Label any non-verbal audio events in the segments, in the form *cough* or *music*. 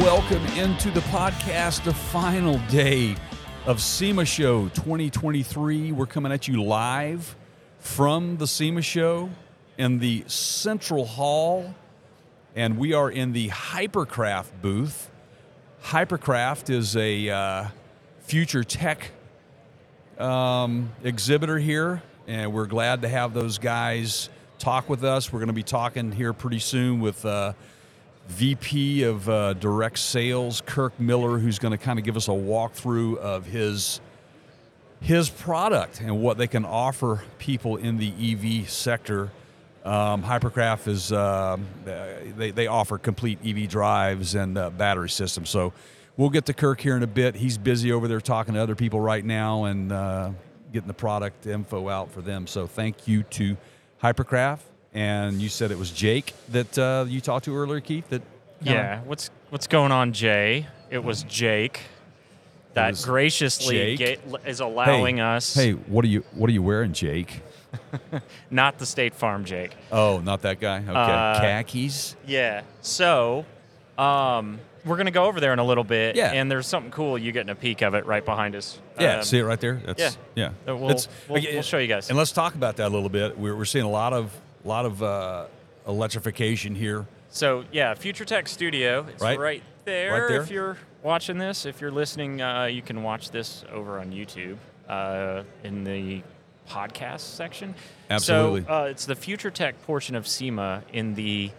Welcome into the podcast, the final day of SEMA Show 2023. We're coming at you live from the SEMA Show in the Central Hall, and we are in the Hypercraft booth. Hypercraft is a uh, future tech um, exhibitor here, and we're glad to have those guys talk with us. We're going to be talking here pretty soon with. Uh, VP of uh, Direct Sales, Kirk Miller, who's going to kind of give us a walkthrough of his his product and what they can offer people in the EV sector. Um, Hypercraft is uh, they, they offer complete EV drives and uh, battery systems. So we'll get to Kirk here in a bit. He's busy over there talking to other people right now and uh, getting the product info out for them. So thank you to Hypercraft and you said it was Jake that uh, you talked to earlier, Keith. That yeah, what's what's going on, Jay? It was Jake that was graciously Jake? ga- is allowing hey, us. Hey, what are you what are you wearing, Jake? *laughs* not the State Farm Jake. Oh, not that guy. Okay, Uh, khakis. Yeah. So, um, we're gonna go over there in a little bit. Yeah. And there's something cool. You getting a peek of it right behind us. Yeah, Um, see it right there. That's, yeah, Uh, we'll- It's- we'll- okay, we'll show you guys. And let's talk about that a little bit. We're, we're seeing a lot of lot of uh, electrification here. So yeah, Future Tech Studio. It's Right. right, there. Right there. If you're watching this, if you're listening, uh, you can watch this over on YouTube uh, in the podcast section. Absolutely. So uh, it's the Future Tech portion of SEMA in the.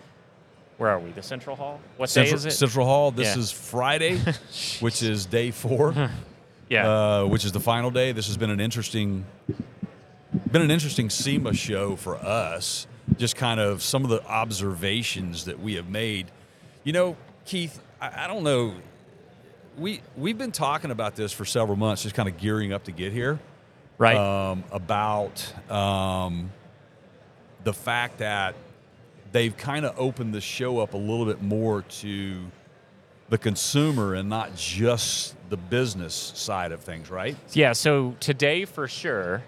Where are we? The Central Hall. What Central, day is it? Central Hall. This Yeah. is Friday, *laughs* which is day four. *laughs* yeah. uh, which is the final day. This has been an interesting, been an interesting SEMA show for us. Just kind of some of the observations that we have made. You know, Keith, I, I don't know. We we've been talking about this for several months, just kind of gearing up to get here. right. Um, about um, the fact that they've kind of opened the show up a little bit more to the consumer and not just the business side of things, right? Yeah, so today for sure,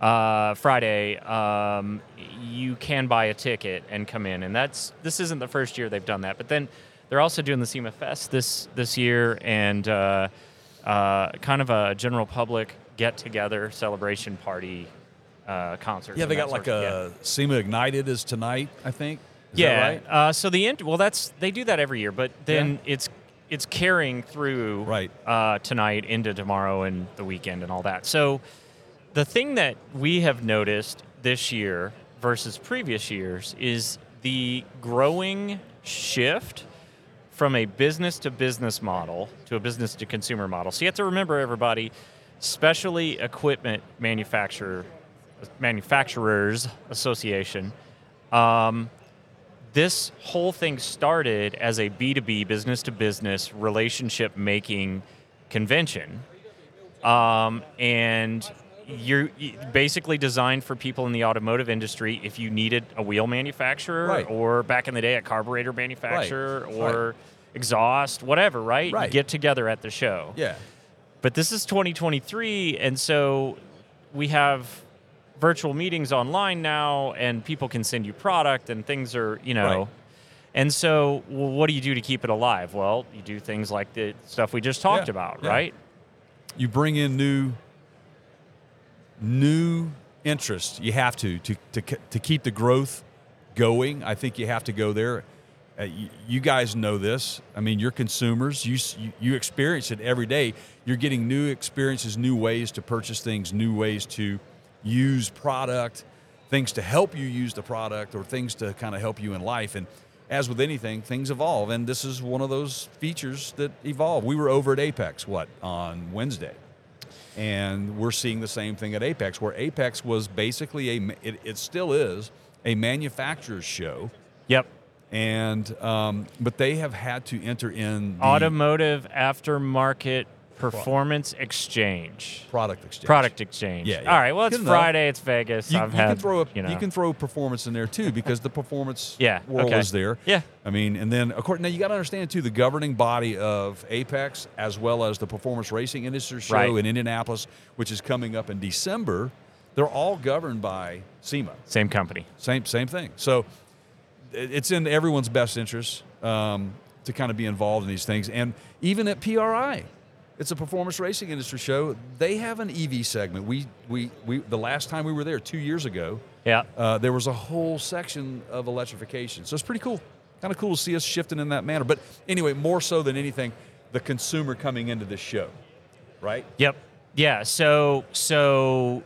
uh, Friday, um, you can buy a ticket and come in, and that's this isn't the first year they've done that. But then they're also doing the SEMA Fest this this year, and uh, uh, kind of a general public get together celebration party uh, concert. Yeah, they got like a SEMA Ignited is tonight, I think. Is yeah. that right? Uh, so the int- well, that's they do that every year, but then it's it's carrying through Right. uh, tonight into tomorrow and the weekend and all that. So the thing that we have noticed this year versus previous years is the growing shift from a business to business model to a business to consumer model. So you have to remember, everybody, specialty equipment manufacturer manufacturers association. Um, this whole thing started as a B2B business to business relationship making convention. Um, and you're basically designed for people in the automotive industry if you needed a wheel manufacturer Right. or back in the day a carburetor manufacturer Right. or exhaust, whatever, right? Right. You get together at the show. Yeah. But this is 2023, and so we have virtual meetings online now, and people can send you product, and things are, you know. Right. And so, well, what do you do to keep it alive? Well, you do things like the stuff we just talked Yeah, about, yeah. right? You bring in new new interest. You have to to to to keep the growth going. I think you have to go there. Uh, you, you guys know this. I mean, you're consumers. You, you you experience it every day. You're getting new experiences, new ways to purchase things, new ways to use product. things to help you use the product or things to kind of help you in life. And as with anything, things evolve, and this is one of those features that evolve. We were over at AAPEX what on Wednesday, and we're seeing the same thing at AAPEX, where AAPEX was basically a it, it still is a manufacturer's show, Yep. and um, but they have had to enter in Automotive aftermarket performance exchange. product exchange. Product exchange. Yeah, yeah. All right. Well, it's Good enough. Friday. It's Vegas. You, I've you had. can throw a, you know. you, can throw performance in there too because the performance *laughs* Yeah, world okay. is there. Yeah. I mean, and then of course now you got to understand too the governing body of AAPEX as well as the Performance Racing Industry Show Right. in Indianapolis, which is coming up in December. They're all governed by SEMA. Same company. Same same thing. So it's in everyone's best interest um, to kind of be involved in these things. And even at PRI, it's a performance racing industry show. They have an EV segment. We we we the last time we were there two years ago, Yeah. uh, there was a whole section of electrification. So it's pretty cool. Kind of cool to see us shifting in that manner. But anyway, more so than anything, the consumer coming into this show, right? Yep. Yeah. So so,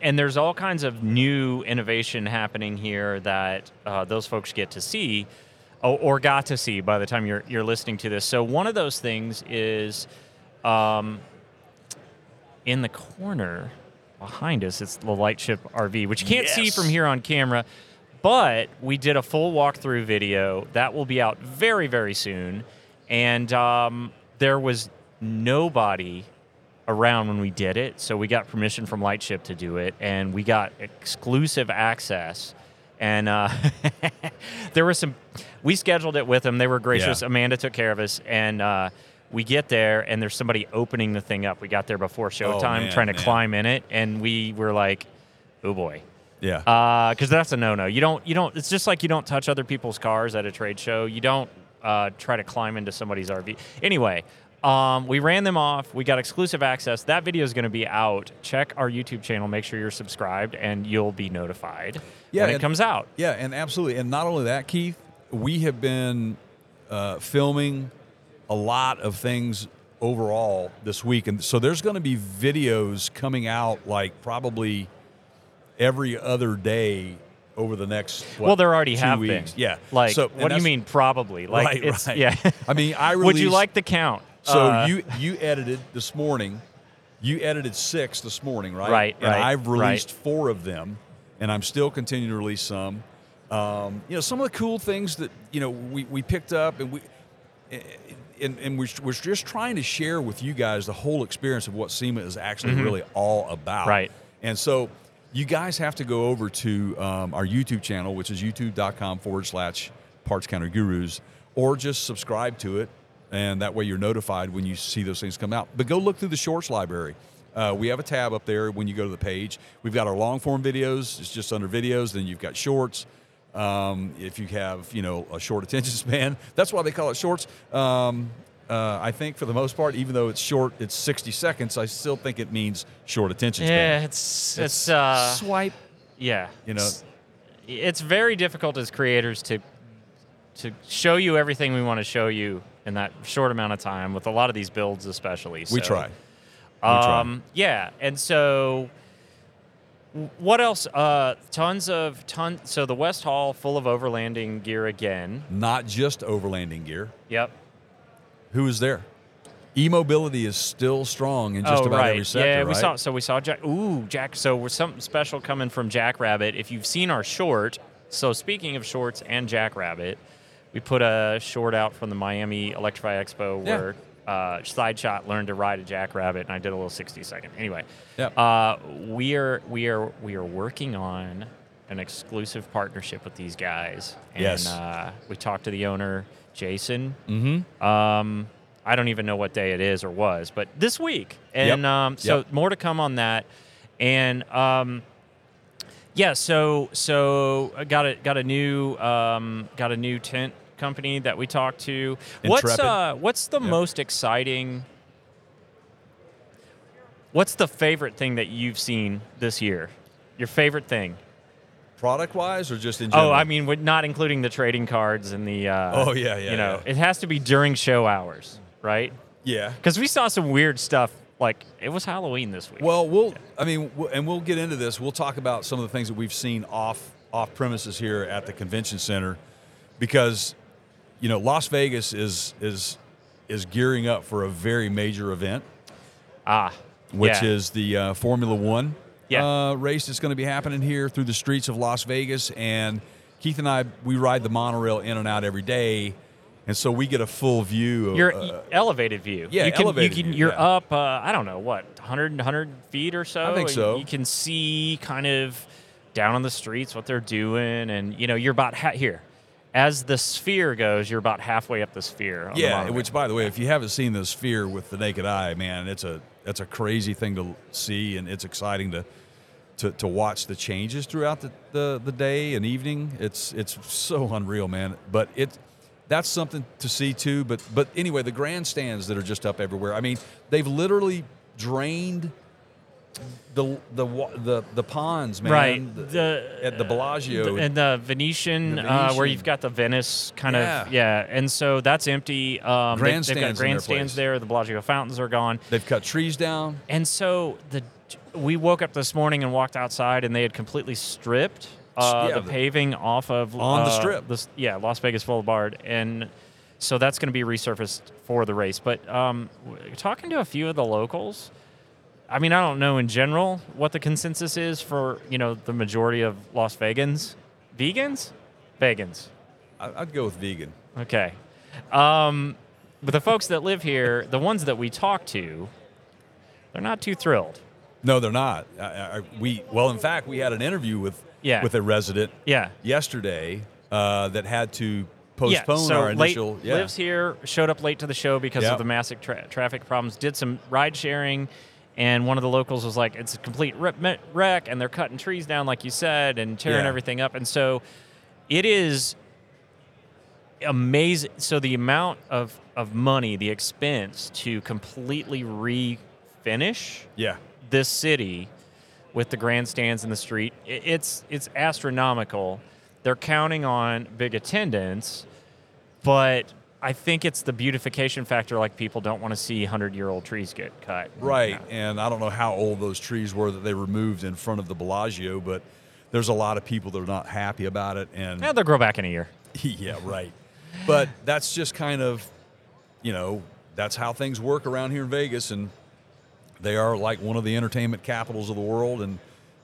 and there's all kinds of new innovation happening here that uh, those folks get to see, or, or got to see by the time you're you're listening to this. So one of those things is, um, in the corner behind us, it's the Lightship RV, which you can't see from here on camera. But we did a full walkthrough video that will be out very, very soon. And um, there was nobody around when we did it. So we got permission from Lightship to do it. And we got exclusive access. And uh, *laughs* there was some, we scheduled it with them. They were gracious. Yeah. Amanda took care of us. And uh, we get there, and there's somebody opening the thing up. We got there before showtime, Oh, man, trying to man. climb in it. And we were like, oh boy Yeah. because that's a no-no. You don't. You don't. It's just like you don't touch other people's cars at a trade show. You don't uh, try to climb into somebody's RV. Anyway, um, we ran them off. We got exclusive access. That video is going to be out. Check our YouTube channel. Make sure you're subscribed, and you'll be notified Yeah, when it comes out. Yeah, and absolutely. And not only that, Keith, we have been uh, filming a lot of things overall this week. And so there's going to be videos coming out like probably every other day over the next what, well, there already have weeks. been. Yeah. Like, So- what do you mean? Probably. Like, right, it's right. yeah. *laughs* I mean, I released, *laughs* Would you like the count? So Uh, you you edited this morning. You edited six this morning, right? Right, And right, I've released four of them, and I'm still continuing to release some. Um, you know, some of the cool things that you know we, we picked up, and we and, and we're, we're just trying to share with you guys the whole experience of what SEMA is actually really all about. Mm-hmm. Right. And so you guys have to go over to um, our YouTube channel, which is youtube.com forward slash parts counter gurus, or just subscribe to it. And that way you're notified when you see those things come out. But go look through the shorts library. Uh, we have a tab up there when you go to the page. We've got our long form videos. It's just under videos. Then you've got shorts. Um, if you have, you know, a short attention *laughs* span, that's why they call it shorts. Um, uh, I think for the most part, even though it's short, it's 60 seconds. I still think it means short attention span. yeah, it's it's uh, swipe. yeah. You know- it's, it's very difficult as creators to to show you everything we want to show you in that short amount of time with a lot of these builds, especially. We So, try. try. Um, yeah, and so what else? Uh, tons of ton. So the West Hall full of overlanding gear again. Not just overlanding gear. Yep. Who is there? E-mobility is still strong in just oh, about right. every sector, yeah, we right? saw. So we saw Jack. Ooh, Jack. So we're something special coming from Jackrabbit. If you've seen our short. So speaking of shorts and Jackrabbit, we put a short out from the Miami Electrify Expo Yeah. where uh, Side Shot learned to ride a Jackrabbit, and I did a little 60 second. Anyway, Yep. uh, we are we are we are working on an exclusive partnership with these guys. And, Yes. Uh, we talked to the owner, Jason. mm-hmm. Um, I don't even know what day it is or was, but this week. And Yep. um, so Yep. more to come on that. And um, yeah, so so I got a got a new um, got a new tent company that we talked to. What's uh what's the Yep. most exciting? What's the favorite thing that you've seen this year? Your favorite thing? Product-wise or just in general? Oh, I mean, not including the trading cards and the. Uh, Oh, yeah, yeah, You know, yeah. it has to be during show hours, right? yeah. Because we saw some weird stuff like it was Halloween this week. Well, we'll. I mean, w- and we'll get into this. We'll talk about some of the things that we've seen off off premises here at the convention center, because you know Las Vegas is is is gearing up for a very major event, ah, which yeah. is the uh, Formula One Yeah. uh, race that's going to be happening here through the streets of Las Vegas. And Keith and I, we ride the monorail in and out every day, and so we get a full view. Of, your uh, elevated view. yeah, you can, elevated you can, You're yeah. up. Uh, I don't know what 100 100 feet or so. I think so. You can see kind of down on the streets what they're doing, and you know you're about ha- here. As the sphere goes, you're about halfway up the sphere. the Yeah, monorail. which by the way, if you haven't seen the sphere with the naked eye, man, it's a it's a crazy thing to see, and it's exciting to to, to watch the changes throughout the, the, the day and evening. It's it's so unreal, man. But it that's something to see too. But but anyway, the grandstands that are just up everywhere. I mean, they've literally drained the the the the ponds, man. right The- the at the Bellagio. and the Venetian, The Uh, where you've got the Venice kind Yeah. of yeah, and so that's empty. Um, they- Grandstands in they've got grandstands there. The Bellagio fountains are gone. They've cut trees down. And so the we woke up this morning and walked outside, and they had completely stripped uh, Yeah, the paving off of On the uh, strip. the yeah, Las Vegas Boulevard, and so that's going to be resurfaced for the race. But um, talking to a few of the locals, I mean, I don't know in general what the consensus is for you know the majority of Las Vegans, vegans, vegans. I'd go with vegan. Okay. Um, but the folks that live here, the ones that we talk to, they're not too thrilled. No, they're not. I, I, we well, in fact, we had an interview with Yeah. with a resident Yeah. yesterday uh, that had to postpone yeah, so our late, initial. yeah, lives here, showed up late to the show because Yeah. of the massive tra- traffic problems. Did some ride sharing, and one of the locals was like, "It's a complete rip- wreck," and they're cutting trees down, like you said, and tearing Yeah. everything up. And so, it is amazing. So the amount of of money, the expense to completely refinish yeah, this city with the grandstands in the street it's it's astronomical they're counting on big attendance but i think it's the beautification factor like people don't want to see 100 year old trees get cut right. And I don't know how old those trees were that they removed in front of the Bellagio, but there's a lot of people that are not happy about it. And yeah, they'll grow back in a year *laughs* yeah, right. But that's just kind of, you know, that's how things work around here in Vegas, and they are like one of the entertainment capitals of the world, and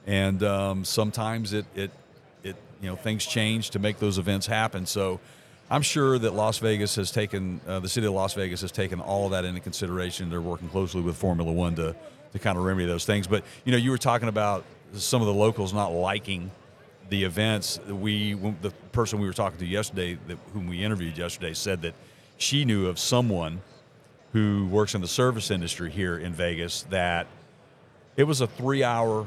and um, sometimes it it it you know things change to make those events happen. So. I'm sure that Las Vegas has taken uh, the city of Las Vegas has taken all of that into consideration. They're working closely with Formula One to to kind of remedy those things. But you know, you were talking about some of the locals not liking the events. We the person we were talking to yesterday, that, whom we interviewed yesterday, said that she knew of someone who works in the service industry here in Vegas that it was a three hour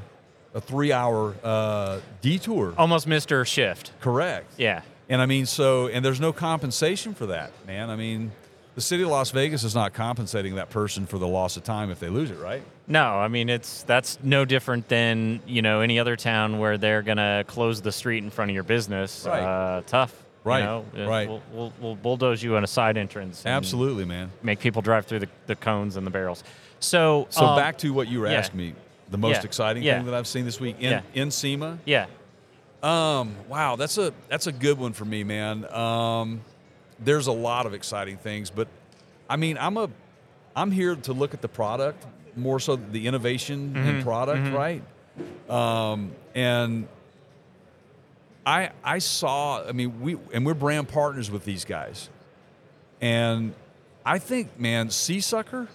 a three hour uh, detour. almost missed her shift Correct. yeah And I mean, so, and there's no compensation for that, man. I mean, the city of Las Vegas is not compensating that person for the loss of time if they lose it, right? no i mean it's that's no different than you know any other town where they're gonna close the street in front of your business Right. uh, tough you Right, know? Uh, right. we'll, we'll, we'll bulldoze you on a side entrance Absolutely, man. make people drive through the, the cones and the barrels so So um, back to what you were yeah. asking me, the most Yeah, exciting yeah. thing that I've seen this week in in SEMA. yeah Um, wow, that's a that's a good one for me, man. Um, there's a lot of exciting things, but I mean, I'm a I'm here to look at the product more so the innovation Mm-hmm. in product, right? Um, and I I saw, I mean, we and we're brand partners with these guys, and I think, man, Seasucker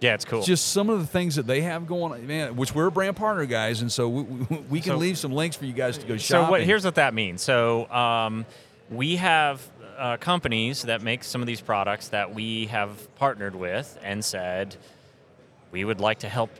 Yeah, it's cool. just some of the things that they have going on, man, which we're a brand partner guys, and so we, we, can So- leave some links for you guys to go so shopping. what, here's what that means. So um, we have uh, companies that make some of these products that we have partnered with and said we would like to help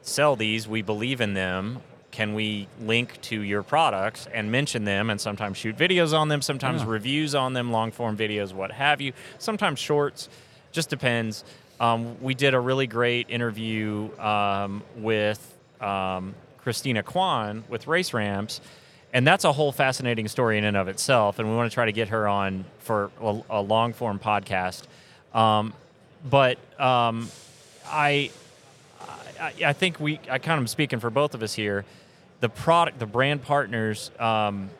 sell these. We believe in them. Can we link to your products and mention them and sometimes shoot videos on them, sometimes Yeah. reviews on them, long form videos, what have you, sometimes shorts, just depends. Um, we did a really great interview um, with um, Christina Kwan with Race Ramps, and that's a whole fascinating story in and of itself. And we want to try to get her on for a, a long form podcast. Um, but um, I I, I think we. I kind of speaking for both of us here. The product, the brand partners. Um,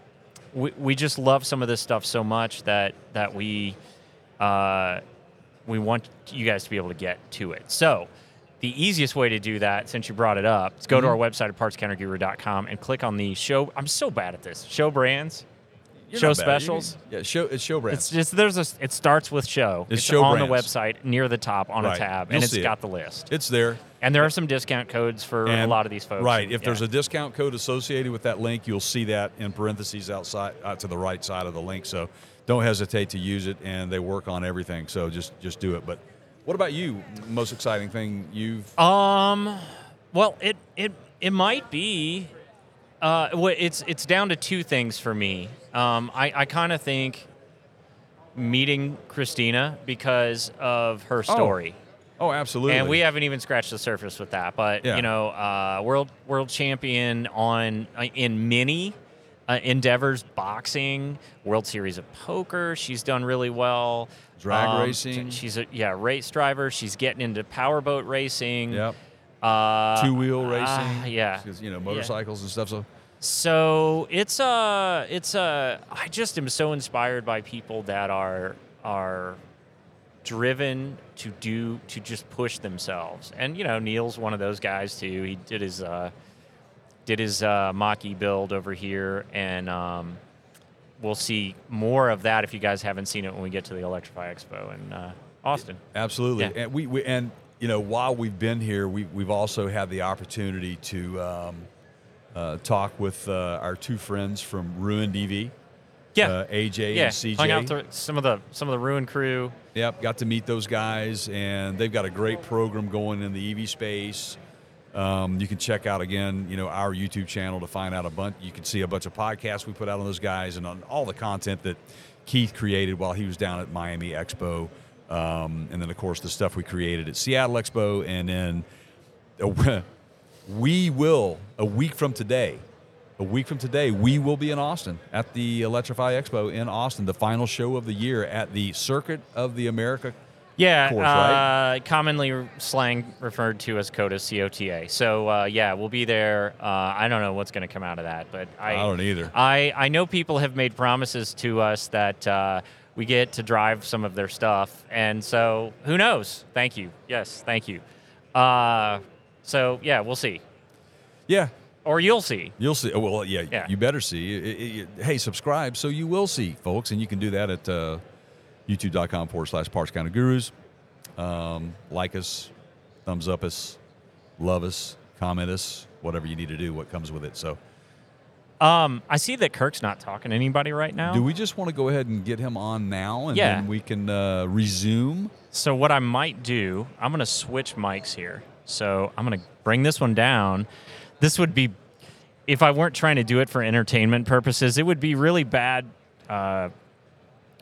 we, we just love some of this stuff so much that that we uh, we want you guys to be able to get to it. So the easiest way to do that, since you brought it up, is go to mm-hmm. our website at partscounterguru.com and click on the show. I'm so bad at this. Show brands. You're show not bad. You specials. can- yeah, show it's show brands. It's just there's a. It starts with show. It's show on the website near the top on Right. a tab, You'll and it's see it. got the list. It's there. And there are some discount codes for a lot of these folks. Right. and- If there's a discount code associated with that link, you'll see that in parentheses outside out to the right side of the link. So don't hesitate to use it, and they work on everything. So just just do it. But what about you? Most exciting thing you've Um, well, it it it might be. Uh, well, it's it's down to two things for me. Um, I I kind of think meeting Christina because of her story. oh, absolutely. And we haven't even scratched the surface with that, but Yeah. you know, uh, world world champion on uh, in many uh, endeavors, boxing, World Series of Poker. She's done really well. Drag Um, racing. She's a yeah race driver. She's getting into powerboat racing. Yep. Uh, Two wheel racing. uh, yeah. You know Yeah. motorcycles and stuff. So So it's uh it's uh I just am so inspired by people that are are driven to do to just push themselves. And you know, Neil's one of those guys too. He did his uh did his uh Mach-E build over here and um we'll see more of that if you guys haven't seen it when we get to the Electrify Expo in uh, Austin. Absolutely, Yeah. and we, we and you know while we've been here, we we've also had the opportunity to um, uh, talk with uh, our two friends from Ruined EV, Yeah. uh, AJ yeah, and CJ. hung out with some of the some of the Ruin crew. Yep, got to meet those guys, and they've got a great program going in the EV space. Um, you can check out again, you know, our YouTube channel to find out a bunch. You can see a bunch of podcasts we put out on those guys, and on all the content that Keith created while he was down at Miami Expo, um, and then of course the stuff we created at Seattle Expo, and then uh, *laughs* we will a week from today. A week from today, we will be in Austin at the Electrify Expo in Austin, the final show of the year at the Circuit of the America Yeah, course, uh, right? commonly slang referred to as CODA COTA. So uh, yeah, we'll be there. Uh, I don't know what's going to come out of that, but I, I don't either. I I know people have made promises to us that uh, we get to drive some of their stuff, and so who knows? Thank you. Yes, thank you. Uh, so yeah, we'll see, Yeah, or you'll see. you'll see. Well, yeah, Yeah. you better see. It- it- it- hey, subscribe so you will see, folks, and you can do that at uh, youtube.com forward slash Parts Counter Gurus. Um, like us, thumbs up us, love us, comment us, whatever you need to do. What comes with it. So, Um, I see that Kirk's not talking to anybody right now. do we just want to go ahead and get him on now, and Yeah. then we can uh, resume? So what I might do, I'm going to switch mics here. So I'm going to bring this one down. This would be, if I weren't trying to do it for entertainment purposes, it would be really bad uh,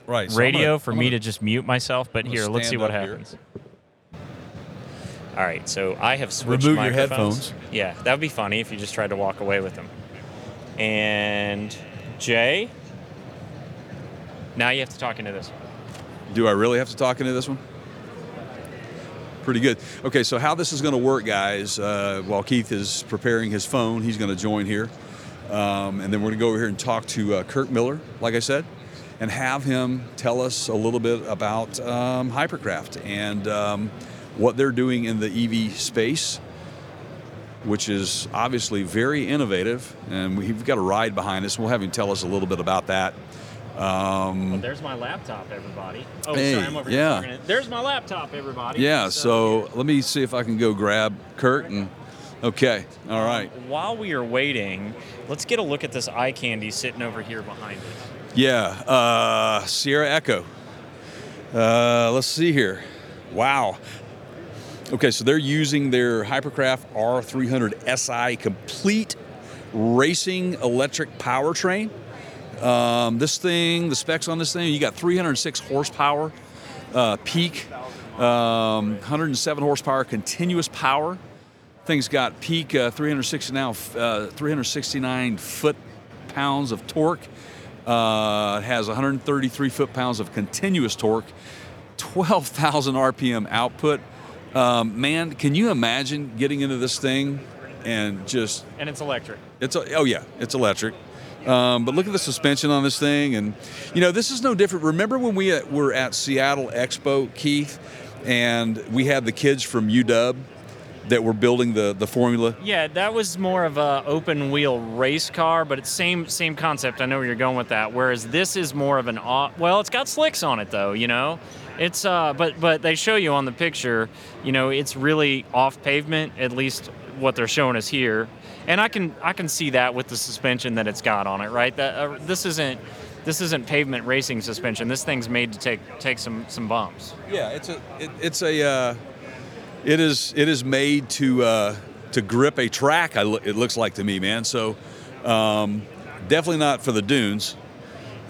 Right. so radio gonna- for I'm me gonna- to just mute myself. But here, let's see what up here. happens. All right, so I have switched Remove your headphones. Yeah, that would be funny if you just tried to walk away with them. And Jay, now you have to talk into this. Do I really have to talk into this one? Pretty good. Okay, so how this is going to work, guys, uh, while Keith is preparing his phone, he's going to join here. Um, and then we're going to go over here and talk to uh, Kirk Miller, like I said, and have him tell us a little bit about um, Hypercraft and um, what they're doing in the EV space, which is obviously very innovative. And we've got a ride behind us. We'll have him tell us a little bit about that. Um, There's my laptop, everybody. Oh, Hey, sorry, I'm over yeah. here. There's my laptop, everybody. Yeah, so let me see if I can go grab Kirk and okay, all right. While we are waiting, let's get a look at this eye candy sitting over here behind us. Yeah, uh, Sierra Echo. Uh, let's see here. Wow. Okay, so they're using their Hypercraft R300 SI complete racing electric powertrain. Um, this thing, the specs on this thing, you got 306 horsepower uh, peak, um, 107 horsepower continuous power. Thing's got peak uh, 360 now, uh, 369 foot pounds of torque. Uh, it has 133 foot pounds of continuous torque, 12,000 RPM output, Um, man, can you imagine getting into this thing and just And it's electric. it's oh yeah, it's electric. Um, but look at the suspension on this thing, and you know this is no different. Remember when we uh, were at Seattle Expo, Keith, and we had the kids from UW that were building the the formula. Yeah, that was more of a open wheel race car, but it's same same concept. I know where you're going with that. Whereas this is more of an well, it's got slicks on it though. You know, it's uh, but but they show you on the picture. You know, it's really off pavement. At least what they're showing us here, and I can I can see that with the suspension that it's got on it. Right, that uh, this isn't. This isn't pavement racing suspension. This thing's made to take take some some bumps. Yeah, it's a it, it's a uh, it is it is made to uh, to grip a track. Lo- it looks like to me, man. So um, definitely not for the dunes.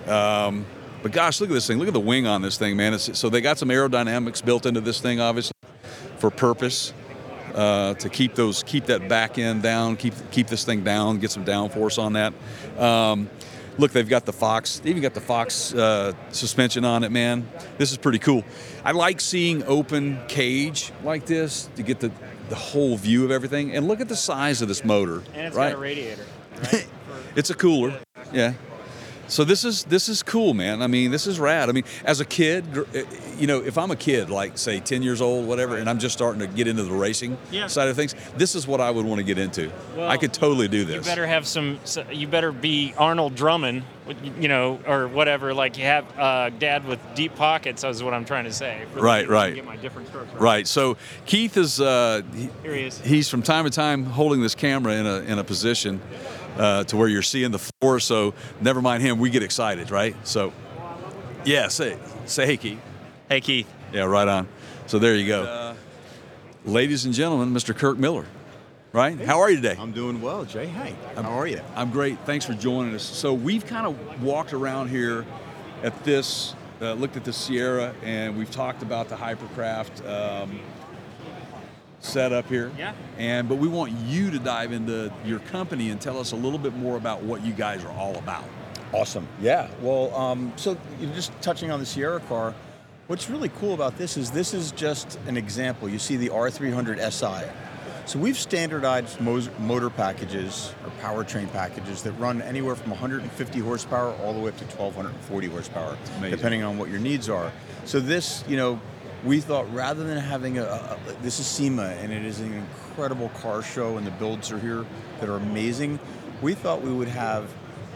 Um, but gosh, look at this thing. Look at the wing on this thing, man. It's, so they got some aerodynamics built into this thing, obviously, for purpose uh, to keep those keep that back end down, keep keep this thing down, get some downforce on that. Um, look, they've got the Fox, they even got the Fox uh, suspension on it, man. This is pretty cool. I like seeing open cage like this to get the the whole view of everything. And look at the size of this motor, And it's right? got a radiator. *laughs* Right? it's a cooler, yeah. So this is this is cool, man. I mean, this is rad. I mean, as a kid, uh, you know, if I'm a kid, like say 10 years old, whatever, and I'm just starting to get into the racing Yeah. side of things, this is what I would want to get into. Well, I could totally do this You better have some. You better be Arnold Drummond, you know, or whatever. Like you have uh, dad with deep pockets. Is what I'm trying to say. Right, right. Get my different strokes right. Right. So Keith is uh, he- Here he is. he's from time to time holding this camera in a in a position uh, to where you're seeing the floor. So never mind him, we get excited, right? So yeah, say say hey Keith. Hey Keith. Yeah, right on. So there you go. Ladies and gentlemen, Mr. Kirk Miller. Right? How are you today? I'm doing well, Jay. Hey, how are you? I'm great. Thanks for joining us. So we've kind of walked around here at this, uh, looked at the Sierra, and we've talked about the Hypercraft um, setup here. Yeah. And but we want you to dive into your company and tell us a little bit more about what you guys are all about. Awesome. Yeah. Well, um, so you're just touching on the Sierra car. What's really cool about this is this is just an example. You see the R300 SI. So we've standardized motor packages or powertrain packages that run anywhere from 150 horsepower all the way up to 1240 horsepower, depending on what your needs are. So this, you know, we thought rather than having a, a this is SEMA and it is an incredible car show and the builds are here that are amazing. We thought we would have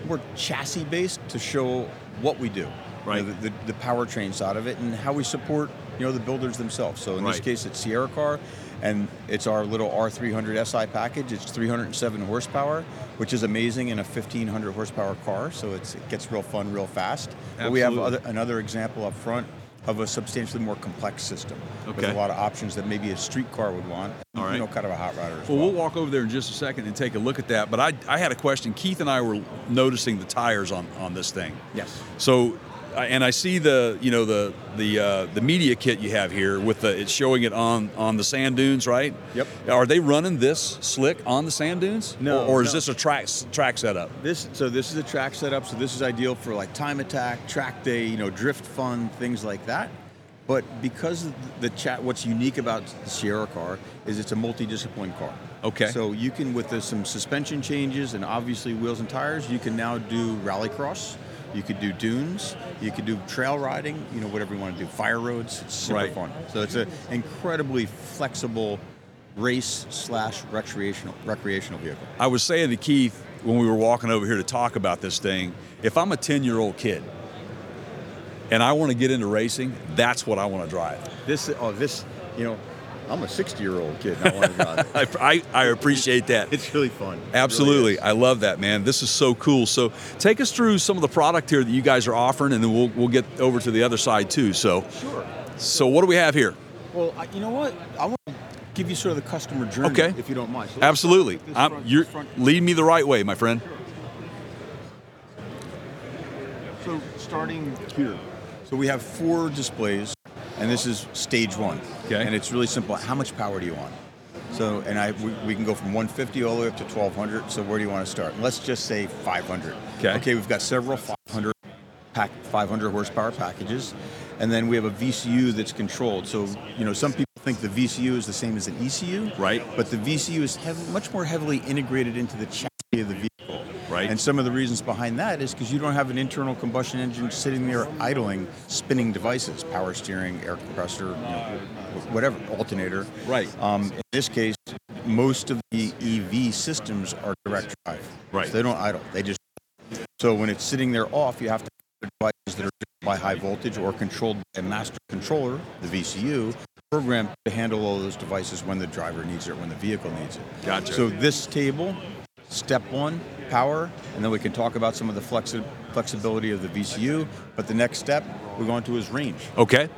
more chassis based to show what we do, You Right. know, the, the, the powertrain side of it and how we support you know the builders themselves. So in this case, it's Sierra Car, and it's our little R300 SI package. It's 307 horsepower, which is amazing in a 1500 horsepower car. So it's, it gets real fun real fast. But we have other, another example up front of a substantially more complex system with a lot of options that maybe a street car would want. All right. You know, kind of a hot rodder Well, well. we'll walk over there in just a second and take a look at that. But I, I had a question. Keith and I were noticing the tires on, on this thing. Yes. So, and I see the you know the the uh, the media kit you have here with the it's showing it on on the sand dunes, right? Yep. Are they running this slick on the sand dunes? No, Or, or is no. this a track track setup? This so this is a track setup. So this is ideal for like time attack, track day, you know, drift fun, things like that. But because of the chat, what's unique about the Sierra car is it's a multi-discipline car. Okay. So you can, with the, some suspension changes and obviously wheels and tires, you can now do rallycross. You could do dunes. You could do trail riding. You know, whatever you want to do. Fire roads. It's super Right. fun. So it's an incredibly flexible race slash recreational recreational vehicle. I was saying to Keith when we were walking over here to talk about this thing, if I'm a 10 year old kid and I want to get into racing, that's what I want to drive. This, oh, this, you know, I'm a 60 year old kid. And I want to drive it. I, I, I appreciate that. It's really fun. It really Absolutely. I love that, man. This is so cool. So take us through some of the product here that you guys are offering, and then we'll, we'll get over to the other side too. So, Sure. so what do we have here? Well, I, you know what? I want to give you sort of the customer journey, Okay. if you don't mind. So Absolutely. start with this I'm, front- you're lead me the right way, my friend. So starting here. So we have four displays, and this is stage one. Okay. And it's really simple. How much power do you want? So, and I we, we can go from 150 all the way up to 1200. So where do you want to start? Let's just say 500. Okay. Okay. We've got several 500 pack 500 horsepower packages, and then we have a VCU that's controlled. So you know some people think the VCU is the same as an ECU. Right. But the VCU is much more heavily integrated into the chassis of the vehicle. Right. And some of the reasons behind that is because you don't have an internal combustion engine sitting there idling, spinning devices, power steering, air compressor, you know, whatever, alternator. Right. Um, in this case, most of the EV systems are direct drive. Right. So they don't idle. They just so when it's sitting there off, you have to have devices that are driven by high voltage or controlled by a master controller, the VCU, programmed to handle all those devices when the driver needs it, when the vehicle needs it. Gotcha. So this table, step one, power, and then we can talk about some of the flexi- flexibility of the VCU. But the next step we're going to is range. Okay.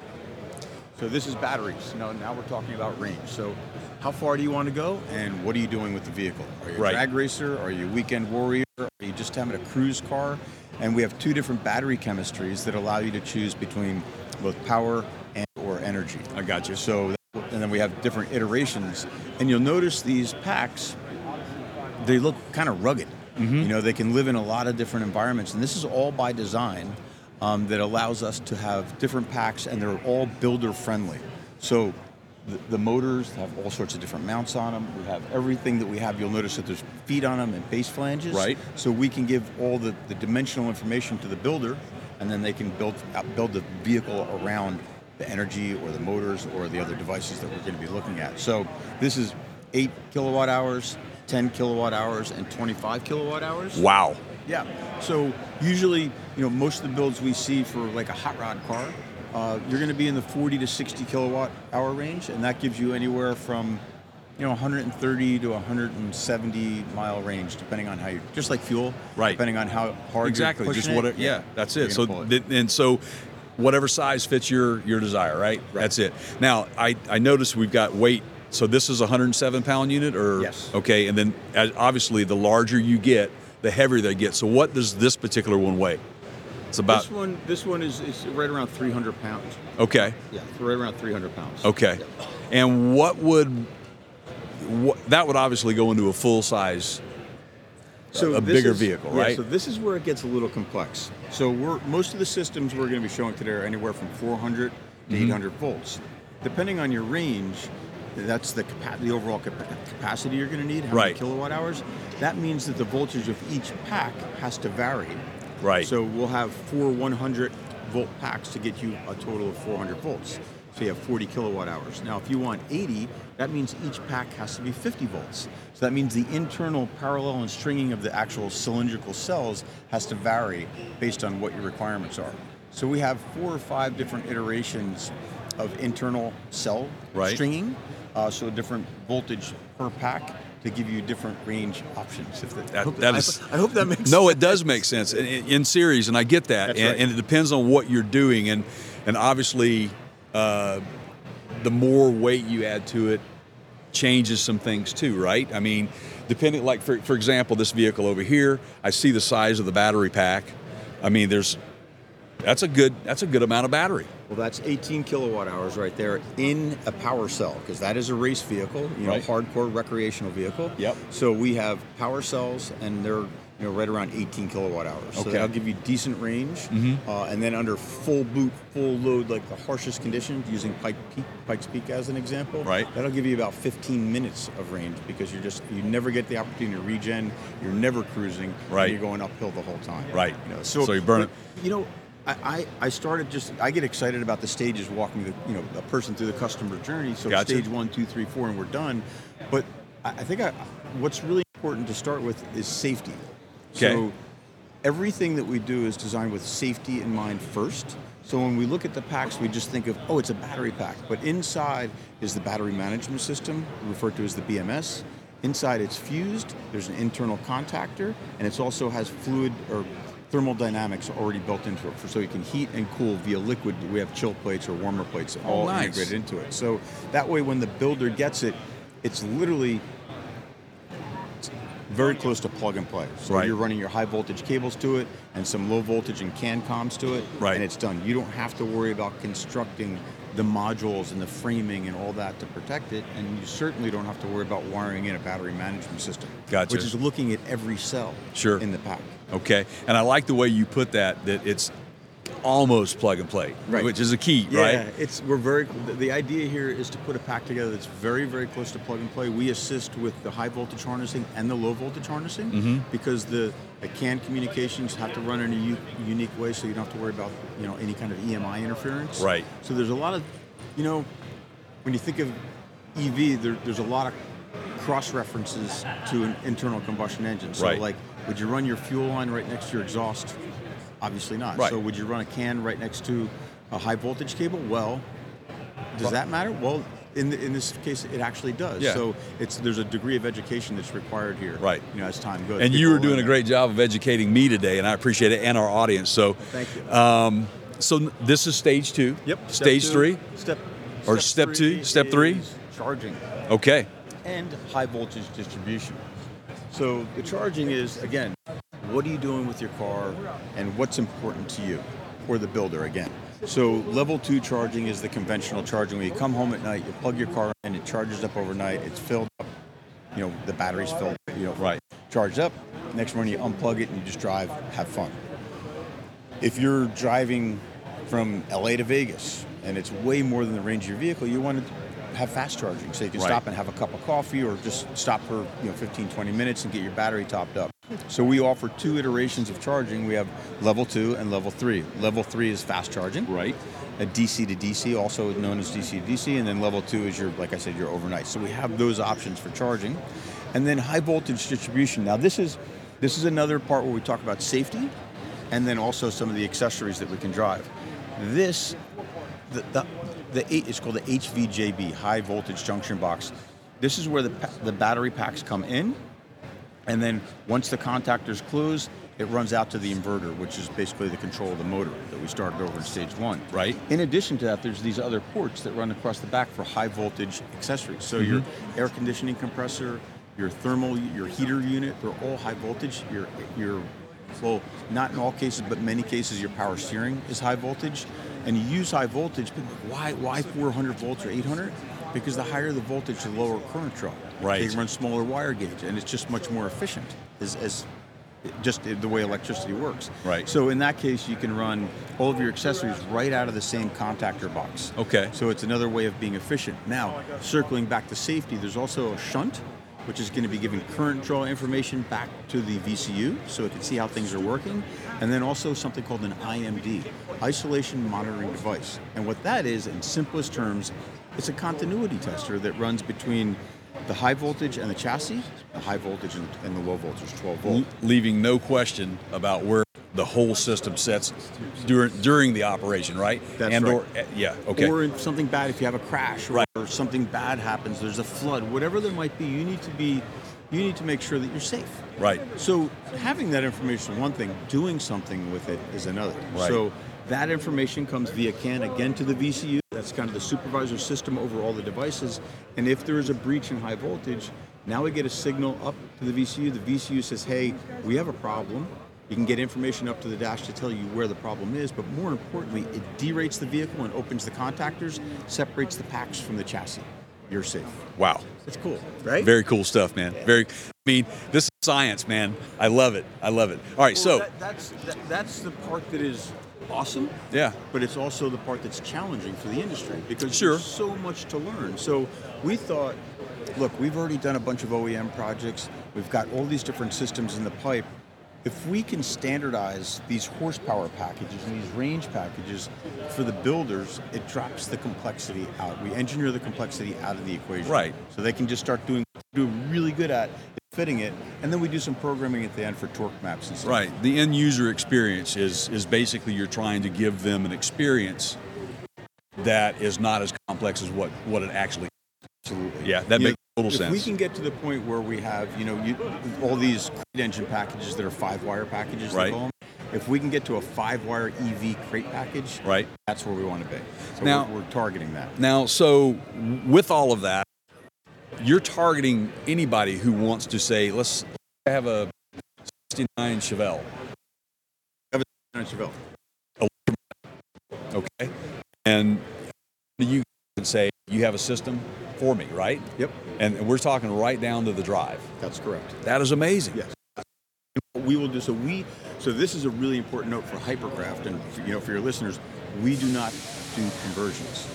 So this is batteries. Now, now we're talking about range. So how far do you want to go, and what are you doing with the vehicle? Are you a Right. drag racer? Are you a weekend warrior? Are you just having a cruise car? And we have two different battery chemistries that allow you to choose between both power and or energy. I got you. So, and then we have different iterations, and you'll notice these packs. They look kind of rugged. You know, they can live in a lot of different environments, and this is all by design um, that allows us to have different packs, and they're all builder friendly. So, the, the motors have all sorts of different mounts on them. We have everything that we have. You'll notice that there's feet on them and base flanges. Right. So we can give all the, the dimensional information to the builder, and then they can build uh, build the vehicle around the energy or the motors or the other devices that we're going to be looking at. So this is eight kilowatt hours, 10 kilowatt hours, and 25 kilowatt hours. Wow. Yeah. So usually, you know, most of the builds we see for like a hot rod car, uh, you're going to be in the 40 to 60 kilowatt hour range, and that gives you anywhere from, you know, 130 to 170 mile range, depending on how you, just like fuel, Right. Depending on how hard Exactly. Just what? it, yeah, that's it. So it. th- and so, whatever size fits your your desire, right? Right. That's it. Now, I I noticed we've got weight. So this is a 107 pound unit, or Yes. Okay, and then obviously the larger you get, the heavier they get. So what does this particular one weigh? It's about this one, this one is, is right around 300 pounds. okay. Yeah, it's right around 300 pounds. Okay. And what would what, that would obviously go into a full size so a bigger is- vehicle, yeah, right? So this is where it gets a little complex. So we're most of the systems we're going to be showing today are anywhere from 400 to Mm-hmm. 800 volts, depending on your range. That's the capa- the overall capa- capacity you're going to need, how Right. many kilowatt hours. That means that the voltage of each pack has to vary. Right. So we'll have four 100 volt packs to get you a total of 400 volts. So you have 40 kilowatt hours. Now, if you want 80, that means each pack has to be 50 volts. So that means the internal parallel and stringing of the actual cylindrical cells has to vary based on what your requirements are. So we have four or five different iterations of internal cell Right. stringing, uh, so different voltage per pack to give you different range options. If that, That- I, hope that I- I hope that makes No, sense. it does make sense in, in in series, and I get that, That's and, right. and it depends on what you're doing, and and obviously, uh, the more weight you add to it, changes some things too, right? I mean, depending, like for for example, this vehicle over here, I see the size of the battery pack. I mean, there's that's a good that's a good amount of battery. Well, that's 18 kilowatt hours right there in a power cell because that is a race vehicle, you know, Right. hardcore recreational vehicle. Yep. So we have power cells, and they're you know right around 18 kilowatt hours. So Okay. that'll give you decent range, uh, and then under full boot, full load, like the harshest conditions, using Pike Peak, Pikes Peak as an example. Right. That'll give you about 15 minutes of range because you're just you never get the opportunity to regen. You're never cruising. and Right. You're going uphill the whole time. Right. You know, So you burn it. You know, I, I, started just I get excited about the stages walking the you know a person through the customer journey. So Gotcha. stage one, two, three, four, and we're done. But I, I think I, what's really important to start with is safety. Okay. So everything that we do is designed with safety in mind first. So when we look at the packs, we just think of, oh, it's a battery pack. But inside is the battery management system, referred to as the BMS. Inside it's fused, there's an internal contactor, and it also has fluid or thermal dynamics already built into it. For, so you can heat and cool via liquid. We have chill plates or warmer plates oh, all nice. integrated into it. So that way when the builder gets it, it's literally very close to plug and play. So Right. you're running your high voltage cables to it and some low voltage and CAN comms to it, Right. and it's done. You don't have to worry about constructing the modules and the framing and all that to protect it, and you certainly don't have to worry about wiring in a battery management system, Gotcha. which is looking at every cell Sure. in the pack. Okay, and I like the way you put that. That it's almost plug and play, Right. which is a key, Yeah, right? Yeah, it's we're very. The, the idea here is to put a pack together that's very, very close to plug and play. We assist with the high voltage harnessing and the low voltage harnessing Mm-hmm. because the, the CAN communications have to run in a u- unique way, so you don't have to worry about you know any kind of EMI interference. Right. So there's a lot of, you know, when you think of EV, there, there's a lot of cross references to an internal combustion engine. So Right. like, would you run your fuel line right next to your exhaust? Obviously not. Right. So would you run a can right next to a high voltage cable? Well, does that matter? Well, in, the, in this case, it actually does. Yeah. So it's there's a degree of education that's required here. Right. You know, as time goes. And you were doing a great job of educating me today, and I appreciate it, and our audience. So, Thank you. Um, so this is stage two. Yep. step Stage two- three. Step. Or step two, step three? Charging. Okay. and high voltage distribution. So the charging is again, what are you doing with your car and what's important to you or the builder again. So level two charging is the conventional charging where you come home at night, you plug your car in, it charges up overnight, it's filled up, you know, the battery's filled, you know, Right. charged up. Next morning you unplug it and you just drive, have fun. If you're driving from LA to Vegas and it's way more than the range of your vehicle, you want to have fast charging so you can Right. stop and have a cup of coffee or just stop for you know 15 20 minutes and get your battery topped up. So we offer two iterations of charging. We have level 2 and level 3. Level 3 is fast charging. Right. A DC to DC, also known as DC to DC, and then level 2 is your like I said your overnight. So we have those options for charging. And then high voltage distribution. Now this is this is another part where we talk about safety and then also some of the accessories that we can drive. This, the, the, the eight, it's called the HVJB, high voltage junction box. This is where the, the battery packs come in, and then once the contactors close, it runs out to the inverter, which is basically the control of the motor that we started over in stage one. Right. In addition to that, there's these other ports that run across the back for high voltage accessories. So your mm-hmm. air conditioning compressor, your thermal, your heater unit, they're all high voltage. Your your well, not in all cases, but many cases, your power steering is high voltage, and you use high voltage. People, why why 400 volts or 800? Because the higher the voltage, the lower current draw. Right. They can run smaller wire gauge, and it's just much more efficient. As, as just the way electricity works. Right. So in that case, you can run all of your accessories right out of the same contactor box. Okay. So it's another way of being efficient. Now, circling back to safety, there's also a shunt, which is going to be giving current draw information back to the VCU so it can see how things are working. And then also something called an IMD, Isolation Monitoring Device. And what that is, in simplest terms, it's a continuity tester that runs between the high voltage and the chassis, the high voltage and, and the low voltage, 12 volt. L- leaving no question about where the whole system sets during during the operation, right? That's and right. Or, eh, yeah. Okay. Or if something bad, if you have a crash or, Right. or something bad happens, there's a flood, whatever there might be, you need to be, you need to make sure that you're safe. right. So having that information is one thing, doing something with it is another. Right. So that information comes via CAN again to the VCU. That's kind of the supervisor system over all the devices. And if there is a breach in high voltage, now we get a signal up to the VCU. The VCU says, hey, we have a problem. You can get information up to the dash to tell you where the problem is, but more importantly, it derates the vehicle and opens the contactors, separates the packs from the chassis. You're safe. Wow. It's cool, right? Very cool stuff, man. Very. I mean, this is science, man. I love it. I love it. All right. Well, So. that, that's that, that's the part that is awesome. Yeah. But it's also the part that's challenging for the industry because Sure. there's so much to learn. So we thought, look, we've already done a bunch of OEM projects. We've got all these different systems in the pipe. If we can standardize these horsepower packages and these range packages for the builders, it drops the complexity out. We engineer the complexity out of the equation. Right. So they can just start doing do really good at fitting it, and then we do some programming at the end for torque maps and stuff. Right. The end user experience is is basically you're trying to give them an experience that is not as complex as what what it actually. Absolutely. Yeah, that You makes know, total if sense. we can get to the point where we have, you know, you, all these crate engine packages that are five-wire packages, they Right. them, if we can get to a five-wire EV crate package, Right. that's where we want to be. So Now- we're, we're targeting that. Now, so with all of that, you're targeting anybody who wants to say, let's have a 69 Chevelle, Have a 69 Chevelle. okay? And you can say, you have a system for me, right? Yep, And we're talking right down to the drive. that's correct. That is amazing. Yes. We will do so. We so this is a really important note for Hypercraft, and for, you know for your listeners, we do not do conversions.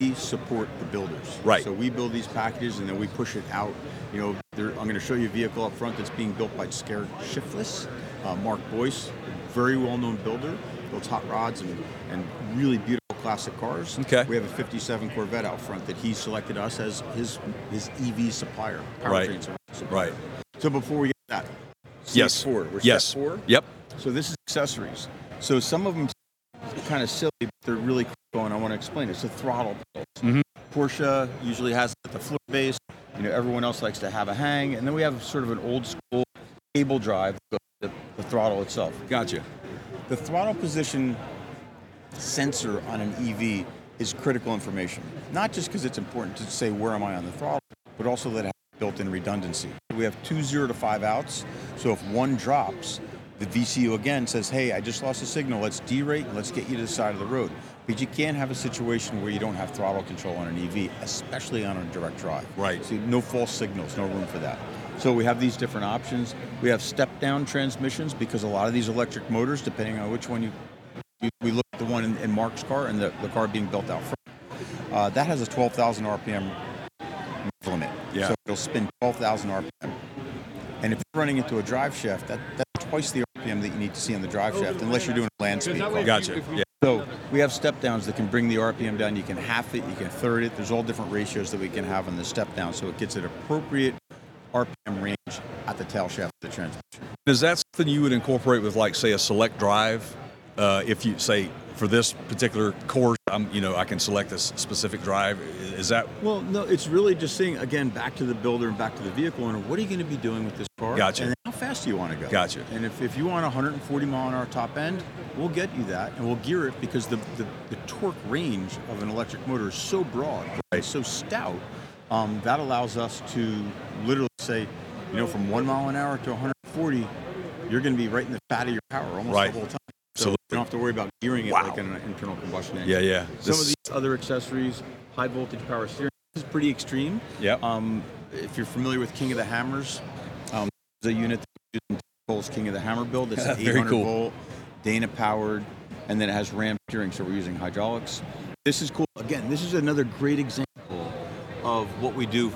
We support the builders. Right. So we build these packages and then we push it out. You know, there, I'm going to show you a vehicle up front that's being built by Scared Shiftless. Uh, Mark Boyce, very well-known builder, builds hot rods and, and really beautiful classic cars. Okay. We have a 57 Corvette out front that he selected us as his his EV supplier, Right. supplier. Right. So before we get to that, Yes. four. We're yes. four. Yep. So this is accessories. So some of them kind of silly, but they're really cool, and I want to explain. It's a throttle. pedals. Mhm. Porsche usually has the floor base. You know, everyone else likes to have a hang, and then we have sort of an old school cable drive, the, the, the throttle itself. Gotcha. The throttle position sensor on an EV is critical information. Not just because it's important to say where am I on the throttle, but also that it has built-in redundancy. We have two zero to five outs, so if one drops, the VCU again says, "Hey, I just lost a signal. Let's derate and let's get you to the side of the road." But you can't have a situation where you don't have throttle control on an EV, especially on a direct drive. Right. So no false signals, no room for that. So we have these different options. We have step-down transmissions because a lot of these electric motors, depending on which one you we, we look at the one in, in Mark's car and the, the car being built out front. Uh, that has a 12,000 RPM limit. Yeah. So it'll spin 12,000 RPM. And if you're running into a drive shaft, that, that's twice the RPM that you need to see on the drive shaft, unless you're doing a land speed car. Gotcha. Yeah. So we have step downs that can bring the RPM down. You can half it, you can third it. There's all different ratios that we can have on the step down, so it gets an appropriate RPM range at the tail shaft of the transmission. Is that something you would incorporate with, like, say, a select drive? Uh, if you say for this particular course, I'm, you know, I can select this specific drive. Is that Well, no, it's really just saying again back to the builder and back to the vehicle owner. What are you going to be doing with this car? Gotcha. And how fast do you want to go? Gotcha. And if, if you want 140 mile an hour top end, we'll get you that, and we'll gear it because the the, the torque range of an electric motor is so broad, it's so stout. Um, that allows us to literally say, you know, from one mile an hour to 140, you're going to be right in the fat of your power almost Right. the whole time. So you don't have to worry about gearing it Wow. like an internal combustion engine. Yeah, yeah. Some This- of these other accessories, high voltage power steering, this is pretty extreme. Yep. Um, if you're familiar with King of the Hammers, um, there's a unit that uses Cole's King of the Hammer build. It's an *laughs* Very 800 cool. volt, Dana powered, and then it has RAM steering, so we're using hydraulics. This is cool. Again, this is another great example of what we do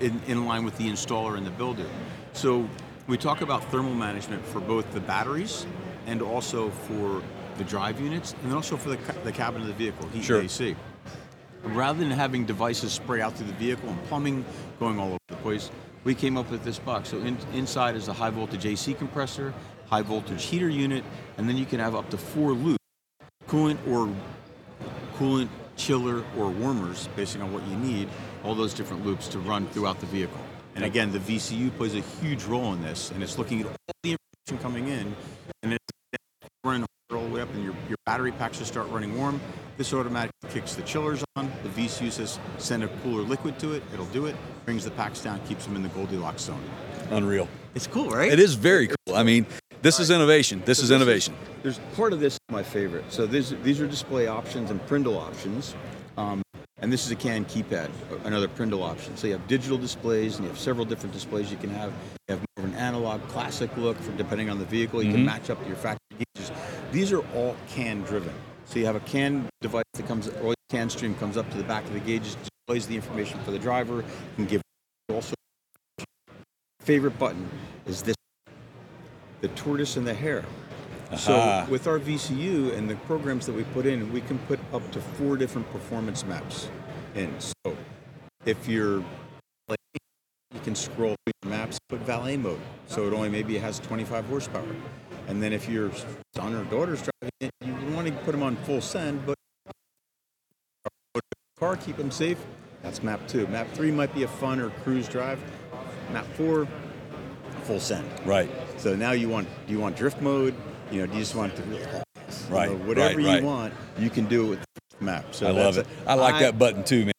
in, in line with the installer and the builder. So we talk about thermal management for both the batteries and also for the drive units, and then also for the, the cabin of the vehicle, heat Sure. and AC rather than having devices spray out through the vehicle and plumbing going all over the place, we came up with this box. So in, inside is a high voltage AC compressor, high voltage heater unit, and then you can have up to four loops, coolant or coolant, chiller, or warmers, based on what you need. All those different loops to run throughout the vehicle. And again, the VCU plays a huge role in this, and it's looking at all the information coming in, and running all the way up, and your, your battery packs just start running warm. This automatically kicks the chillers on. The VCU says send a cooler liquid to it. It'll do it. Brings the packs down, keeps them in the Goldilocks zone. unreal? It's cool, right? It is very cool. I mean, this is innovation. This So is innovation. there's part of this my favorite. So these these are display options and Prindle options. Um, and this is a CAN keypad, another Prindle option. So you have digital displays, and you have several different displays you can have. You have more of an analog, classic look for depending on the vehicle. You can mm-hmm. match up to your factory gauges. These are all CAN driven. So you have a CAN device that comes, or CAN stream comes up to the back of the gauges, displays the information for the driver, and give also favorite button is this the tortoise and the hare. So with our VCU and the programs that we put in, we can put up to four different performance maps in. So if you're like you can scroll through your maps, put valet mode, so it only maybe has 25 horsepower. And then if your son or daughter's driving it, you want to put them on full send, but car, keep them safe. That's map two. Map three might be a fun or cruise drive. Map four, full send. Right. So now you want do you want drift mode? You know, do you just want to you Right, whatever right, right. you want, you can do it with the map. So I love it. I like that button too, man.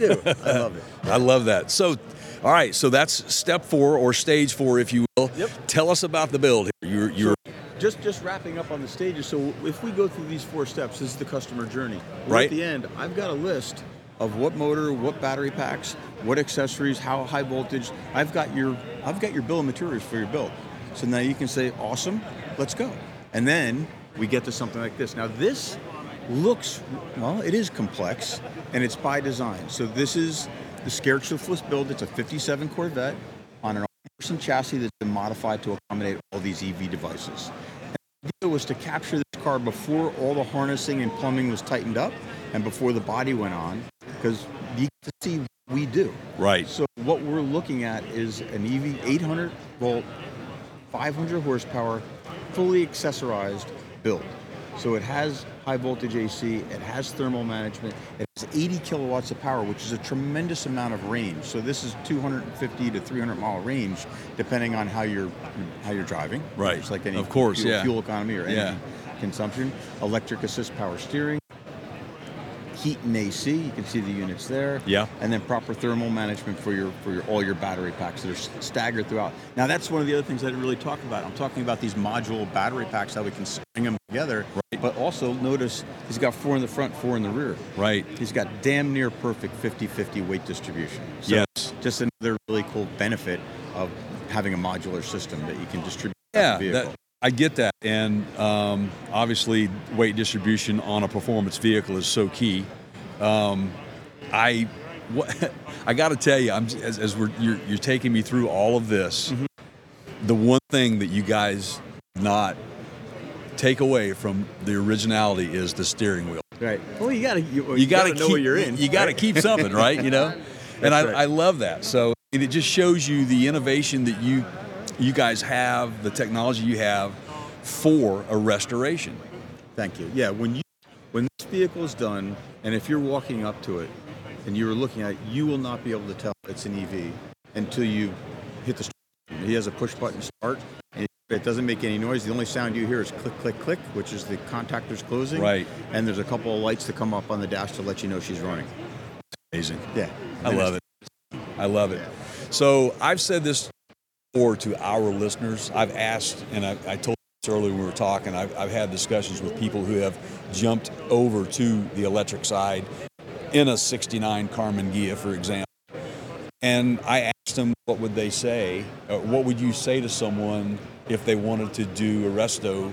I do. I love it. *laughs* I love that. So, all right. So that's step four or stage four, if you will. Yep. Tell us about the build here. You're, you're Just just wrapping up on the stages. So if we go through these four steps, this is the customer journey. Right. At the end, I've got a list of what motor, what battery packs, what accessories, how high voltage. I've got your I've got your bill of materials for your build. So now you can say, awesome, let's go. And then we get to something like this. Now this looks, well, it is complex and it's by design. So this is the Scared Shiftless build. It's a 57 Corvette on Art Morrison chassis that's been modified to accommodate all these EV devices. And the idea was to capture this car before all the harnessing and plumbing was tightened up and before the body went on, because you get to see what we do. Right. So what we're looking at is an EV 800 volt, 500 horsepower, fully accessorized build. So it has high voltage AC, it has thermal management, it has 80 kilowatts of power, which is a tremendous amount of range. So this is 250 to 300 mile range, depending on how you're how you're driving. Right. Just like any Of course, fuel, yeah. fuel economy or energy Yeah. consumption. Electric assist power steering, heat and AC. You can see the units there. Yeah. And then proper thermal management for your for your all your battery packs that are staggered throughout. Now that's one of the other things I didn't really talk about. I'm talking about these module battery packs, how we can string them together. Right. But also notice he's got four in the front, four in the rear. Right. He's got damn near perfect 50-50 weight distribution. So Yes. Just another really cool benefit of having a modular system that you can distribute. Yeah, the that, vehicle. I get that, and um, obviously weight distribution on a performance vehicle is so key. Um, I, what, *laughs* I got to tell you, I'm as, as we're you're, you're taking me through all of this. Mm-hmm. The one thing that you guys not take away from the originality is the steering wheel. Right. Well, you gotta you, You got to know where you're in. You got to keep something, right? You know, *laughs* and I, right. I love that. So and it just shows you the innovation that you you guys have, the technology you have for a restoration. Thank you. Yeah, when you when this vehicle is done, and if you're walking up to it and you're looking at it, you will not be able to tell it's an EV until you hit the. Start. He has a push button start, and it doesn't make any noise. The only sound you hear is click, click, click, which is the contactors closing. Right. And there's a couple of lights that come up on the dash to let you know she's running. Amazing. Yeah. I love it. I love it. So I've said this before to our listeners. I've asked, and I, I told this earlier when we were talking, I've, I've had discussions with people who have jumped over to the electric side in a 69 Karmann Ghia, for example. And I asked them, what would they say? Uh, what would you say to someone if they wanted to do a resto?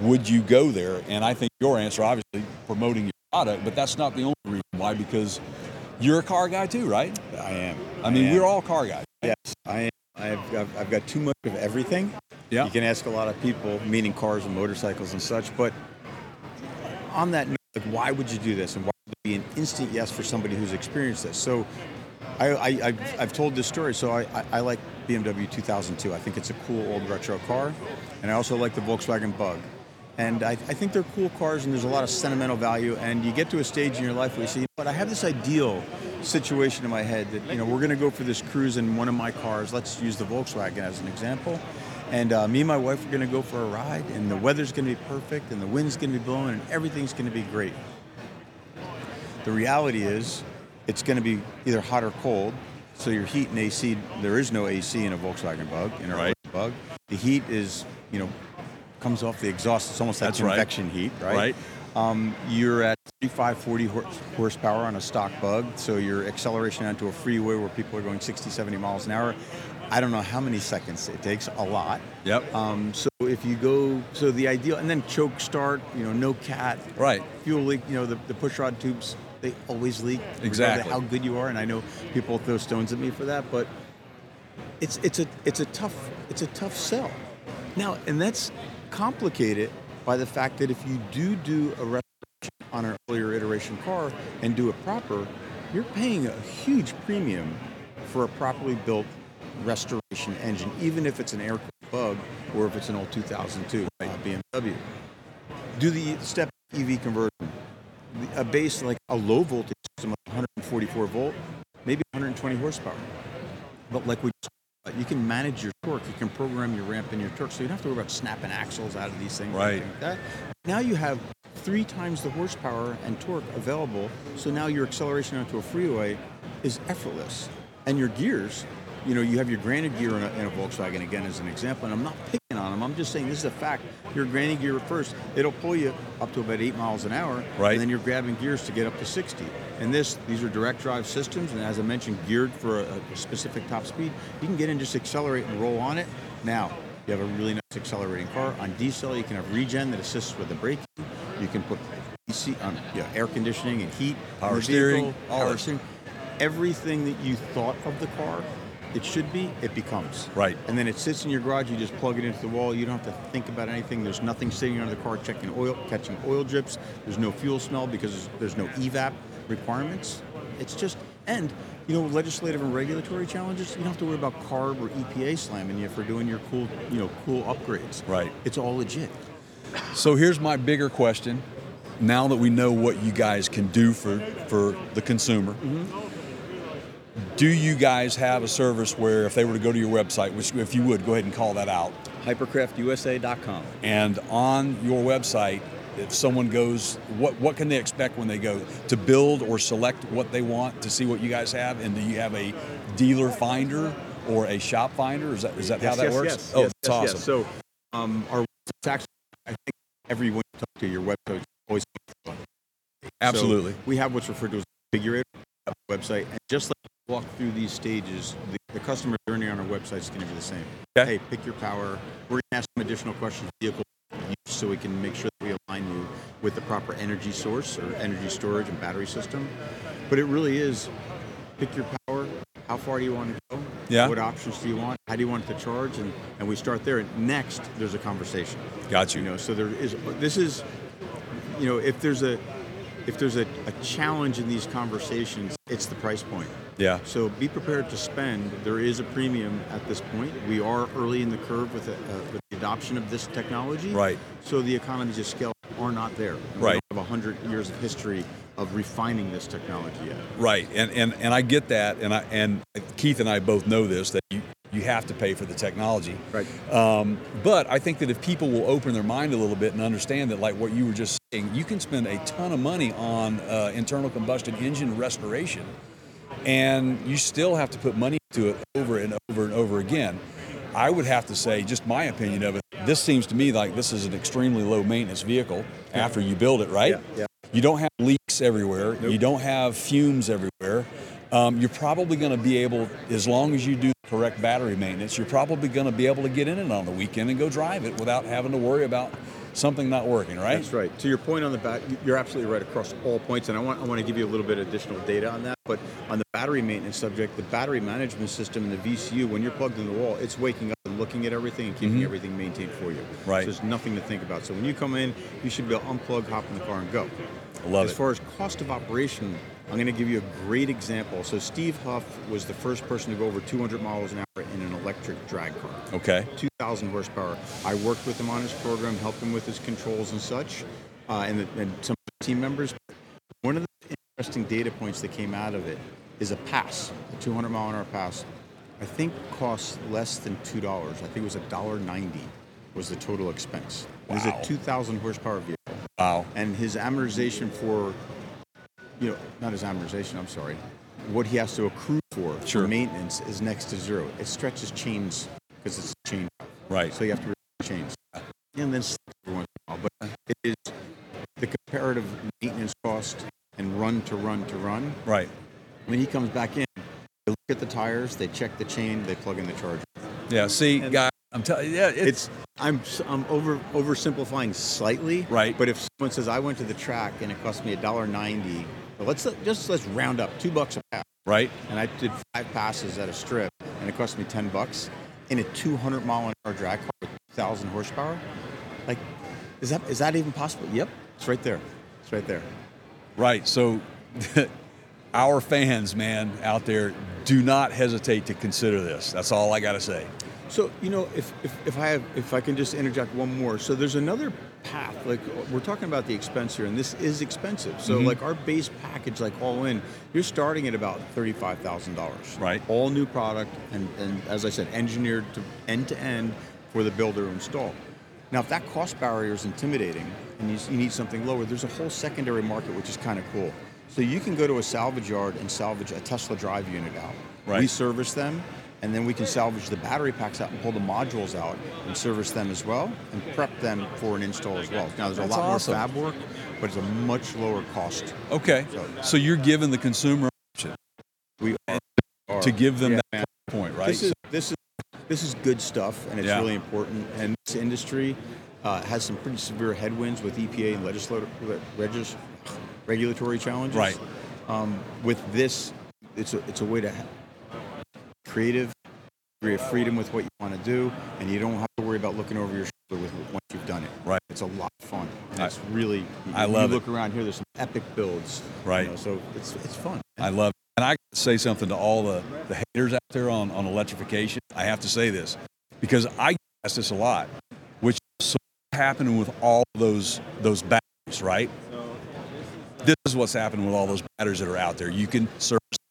Would you go there? And I think your answer, obviously, promoting your product, but that's not the only reason why, because you're a car guy too, right? I am. I mean, am. we're all car guys. Yes, I am. I've, I've, I've got too much of everything. Yeah. You can ask a lot of people, meaning cars and motorcycles and such, but on that note, like, why would you do this? And why would it be an instant yes for somebody who's experienced this? So I, I, I've, I've told this story, so I, I, I like BMW 2002. I think it's a cool old retro car. And I also like the Volkswagen Bug. And I, I think they're cool cars, and there's a lot of sentimental value. And you get to a stage in your life where you say, you know what, I have this ideal situation in my head that, you know, we're going to go for this cruise in one of my cars. Let's use the Volkswagen as an example. And uh, me and my wife are going to go for a ride, and the weather's going to be perfect, and the wind's going to be blowing, and everything's going to be great. The reality is, it's going to be either hot or cold. So your heat and AC, there is no AC in a Volkswagen Bug, in a Right. Bug. The heat is, you know, comes off the exhaust. It's almost like That's right. convection heat, right? Right. Um, you're at 35, 40 hor- horsepower on a stock Bug, so your acceleration onto a freeway where people are going 60, 70 miles an hour. I don't know how many seconds it takes. A lot. Yep. Um, so if you go, so the ideal, and then choke start, you know, no cat, Right. fuel leak, you know, the, the push rod tubes, they always leak. Exactly. How good you are, and I know people throw stones at me for that, but it's it's a it's a tough it's a tough sell. Now, and that's complicated by the fact that if you do do a restoration on an earlier iteration car and do it proper, you're paying a huge premium for a properly built restoration engine, even if it's an air bug or if it's an old 2002 uh, BMW. Do the step EV conversion, a base like a low voltage system of 144 volt, maybe 120 horsepower. But like we Uh, you can manage your torque, you can program your ramp and your torque, so you don't have to worry about snapping axles out of these things. Right. like that. Now you have three times the horsepower and torque available, so now your acceleration onto a freeway is effortless. And your gears, you know, you have your granny gear in a, in a Volkswagen again as an example, and I'm not picking on them. I'm just saying this is a fact. Your granny gear at first, it'll pull you up to about eight miles an hour, Right. And then you're grabbing gears to get up to 60. And this, these are direct drive systems, and as I mentioned, geared for a, a specific top speed. You can get in, just accelerate and roll on it. Now, you have a really nice accelerating car. On diesel, you can have regen that assists with the braking. You can put AC, um, yeah, air conditioning and heat, Power steering, vehicle, all power steering. Everything that you thought of the car, it should be, it becomes. Right. And then it sits in your garage. You just plug it into the wall. You don't have to think about anything. There's nothing sitting under the car checking oil, catching oil drips. There's no fuel smell because there's no evap requirements. It's just and you know legislative and regulatory challenges. You don't have to worry about CARB or EPA slamming you for doing your cool you know cool upgrades. Right. It's all legit. So here's my bigger question. Now that we know what you guys can do for, for the consumer, mm-hmm. do you guys have a service where if they were to go to your website, which if you would, go ahead and call that out, Hypercraftusa.com. and on your website, if someone goes, what, what can they expect when they go to build or select what they want to see what you guys have? And do you have a dealer finder or a shop finder? Is that, is that how that works? Yes, oh, yes, yes, awesome. yes. So, um, our actually, I think everyone you talk to, your website is always Absolutely. So we have what's referred to as a configurator website, and just like we walk through these stages, the, the customer journey on our website is going to be the same. Okay. Hey, pick your power. We're going to ask some additional questions, vehicle so we can make sure that we align you with the proper energy source or energy storage and battery system. But it really is pick your power. How far do you want to go? Yeah. What options do you want? How do you want it to charge? And, and we start there. And next, there's a conversation. Got you. You know, so there is. This is, you know, if there's a, if there's a, a challenge in these conversations, it's the price point. Yeah. So be prepared to spend. There is a premium at this point. We are early in the curve with, the, uh, with the adoption of this technology. Right. So the economies of scale are not there. We Right. don't have hundred years of history of refining this technology yet. Right, and, and and I get that, and I and Keith and I both know this that you you have to pay for the technology. Right. Um, but I think that if people will open their mind a little bit and understand that, like what you were just saying, you can spend a ton of money on uh, internal combustion engine restoration, and you still have to put money to it over and over and over again. I would have to say, just my opinion of it, this seems to me like this is an extremely low maintenance vehicle after you build it, right? Yeah, yeah. You don't have leaks everywhere. You don't have fumes everywhere. Um, you're probably going to be able, as long as you do the correct battery maintenance, you're probably going to be able to get in it on the weekend and go drive it without having to worry about something not working, right? That's right. To your point on the back, you're absolutely right across all points, and I want I want to give you a little bit of additional data on that. But on the battery maintenance subject, the battery management system and the VCU, when you're plugged in the wall, it's waking up and looking at everything and keeping everything maintained for you. Mm-hmm. Right. So there's nothing to think about. So when you come in, you should be able to unplug, hop in the car, and go. I love as it. far as cost of operation, I'm going to give you a great example. So Steve Huff was the first person to go over 200 miles an hour in an electric drag car. Okay. 2,000 horsepower. I worked with him on his program, helped him with his controls and such, uh, and, the, and some of the team members. One of the interesting data points that came out of it is a pass, a 200 mile an hour pass. I think costs less than two dollars. I think it was a dollar ninety was the total expense. It was a 2,000 horsepower vehicle, Wow. and his amortization for, you know, not his amortization. I'm sorry. What he has to accrue for Sure. for maintenance is next to zero. It stretches chains because it's a chain Right. so you have to replace chains. And then slick every once in a while. But it is the comparative maintenance cost and run to run to run. Right. When he comes back in, they look at the tires, they check the chain, they plug in the charger. Yeah. See, And- guy, I'm telling you, yeah, it's, It's I'm I'm over oversimplifying slightly. Right. But if someone says I went to the track and it cost me a dollar ninety, let's just let's round up two bucks a pass. right. And I did five passes at a strip, and it cost me ten bucks in a 200 mile an hour drag car with 1,000 horsepower. Like, is that is that even possible? Yep, it's right there. It's right there. Right. So, *laughs* our fans, man, out there, do not hesitate to consider this. That's all I got to say. So you know, if, if, if I have if I can just interject one more. So there's another path. Like we're talking about the expense here, and this is expensive. So Mm-hmm. like our base package, like all in, you're starting at about thirty-five thousand dollars. Right. All new product, and and as I said, engineered to end to end for the builder to install. Now, if that cost barrier is intimidating, and you, you need something lower, there's a whole secondary market which is kind of cool. So you can go to a salvage yard and salvage a Tesla drive unit out. Right. We service them, and then we can salvage the battery packs out and pull the modules out and service them as well and prep them for an install as well. Now, there's That's a lot awesome. more fab work, but it's a much lower cost. Okay. So you're giving the consumer option We are, to give them Yeah, that point, right? This is this is this is good stuff, and it's Yeah. really important. And this industry uh, has some pretty severe headwinds with EPA and legislative regis, regulatory challenges. Right. Um, with this, it's a it's a way to creative degree of freedom with what you want to do, and you don't have to worry about looking over your shoulder with once you've done it. Right. It's a lot of fun. And I- it's really. You, I you love it. look around here. There's some epic builds. you Right. know, so it's it's fun. I love it. And I say something to all the, the haters out there on, on electrification. I have to say this because I get asked this a lot, which is so happening with all those those batteries, right? This is what's happening with all those batteries that are out there. You can service if they're good,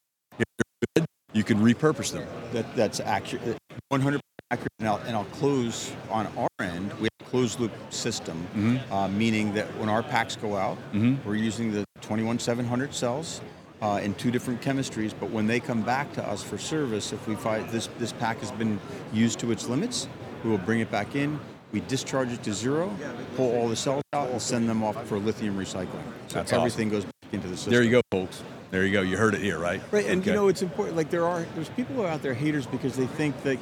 you can repurpose them. That that's accurate, 100% accurate. And I'll, and I'll close on our end. We have a closed loop system, Mm-hmm. uh, meaning that when our packs go out, we're using the 21700 cells. Uh, in two different chemistries, but when they come back to us for service, if we find this this pack has been used to its limits, we will bring it back in. We discharge it to zero, pull all the cells out, and we'll send them off for lithium recycling. So That's everything goes back into the system. There you go, folks. There you go. You heard it here, right? Right, and you know it's important. Like there are, there's people who are out there haters because they think that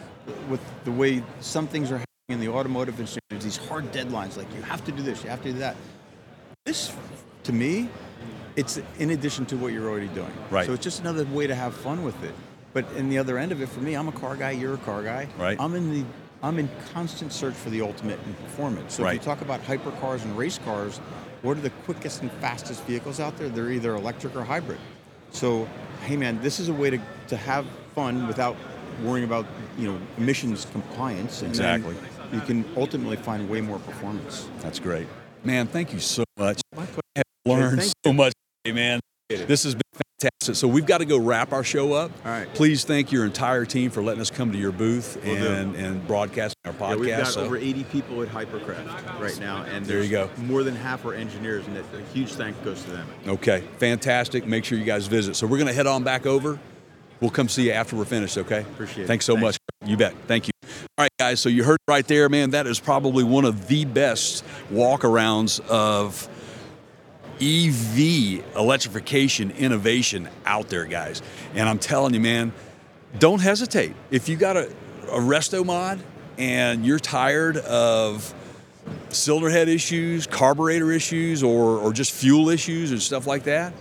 with the way some things are happening in the automotive industry, there's these hard deadlines. Like you have to do this, you have to do that. This, to me, it's in addition to what you're already doing. Right. So it's just another way to have fun with it. But in the other end of it, for me, I'm a car guy. You're a car guy. Right. I'm in the, I'm in constant search for the ultimate in performance. So if you talk about hypercars and race cars, what are the quickest and fastest vehicles out there? They're either electric or hybrid. So, hey man, this is a way to, to have fun without worrying about you know emissions compliance. And Exactly. You can ultimately find way more performance. That's great. Man, thank you so much. My pleasure. I have learned so much, man. This has been. So we've got to go wrap our show up. All right. Please thank your entire team for letting us come to your booth and, and broadcasting our podcast. Yeah, we've got So- over 80 people at Hypercraft right now, and There you go. More than half are engineers, and a huge thank goes to them. Okay, fantastic. Make sure you guys visit. So we're going to head on back over. We'll come see you after we're finished, okay? Appreciate it. Thanks so Thanks. much. You bet. Thank you. All right, guys. So you heard right there, man. That is probably one of the best walk-arounds of EV electrification innovation out there, guys. And I'm telling you, man, don't hesitate. If you got a, a resto mod and you're tired of cylinder head issues, carburetor issues, or, or just fuel issues and stuff like that,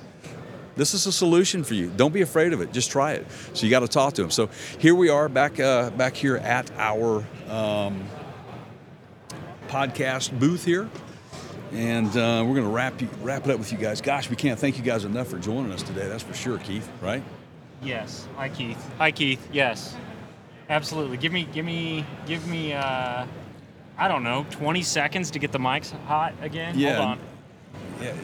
this is a solution for you. Don't be afraid of it. Just try it. So you got to talk to them. So here we are back uh, back here at our um, podcast booth here, and uh, we're going to wrap you, wrap it up with you guys. Gosh, we can't thank you guys enough for joining us today. That's for sure, Keith. Right? Yes. Hi, Keith. Hi, Keith. Yes. Absolutely. Give me, give me, give me. Uh, I don't know, 20 seconds to get the mics hot again. Yeah. Hold on. Yeah.